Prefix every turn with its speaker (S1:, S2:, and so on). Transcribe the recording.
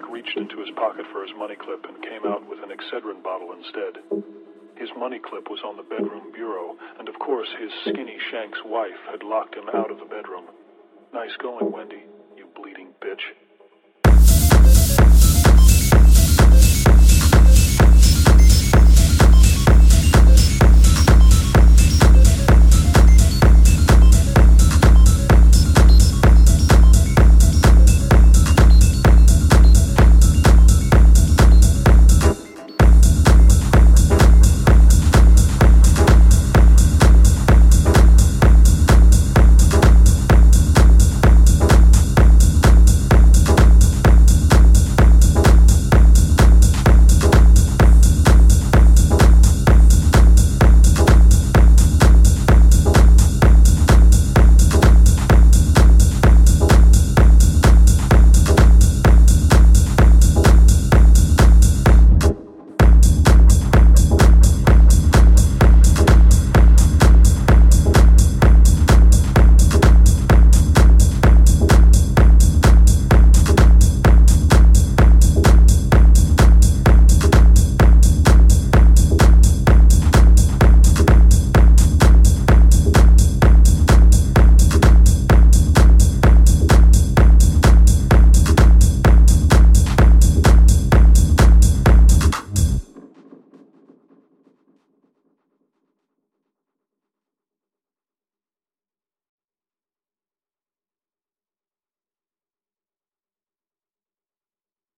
S1: Jack reached into his pocket for his money clip and came out with an Excedrin bottle instead. His money clip was on the bedroom bureau, and of course, his skinny shank's wife had locked him out of the bedroom. Nice going, Wendy, you bleeding bitch.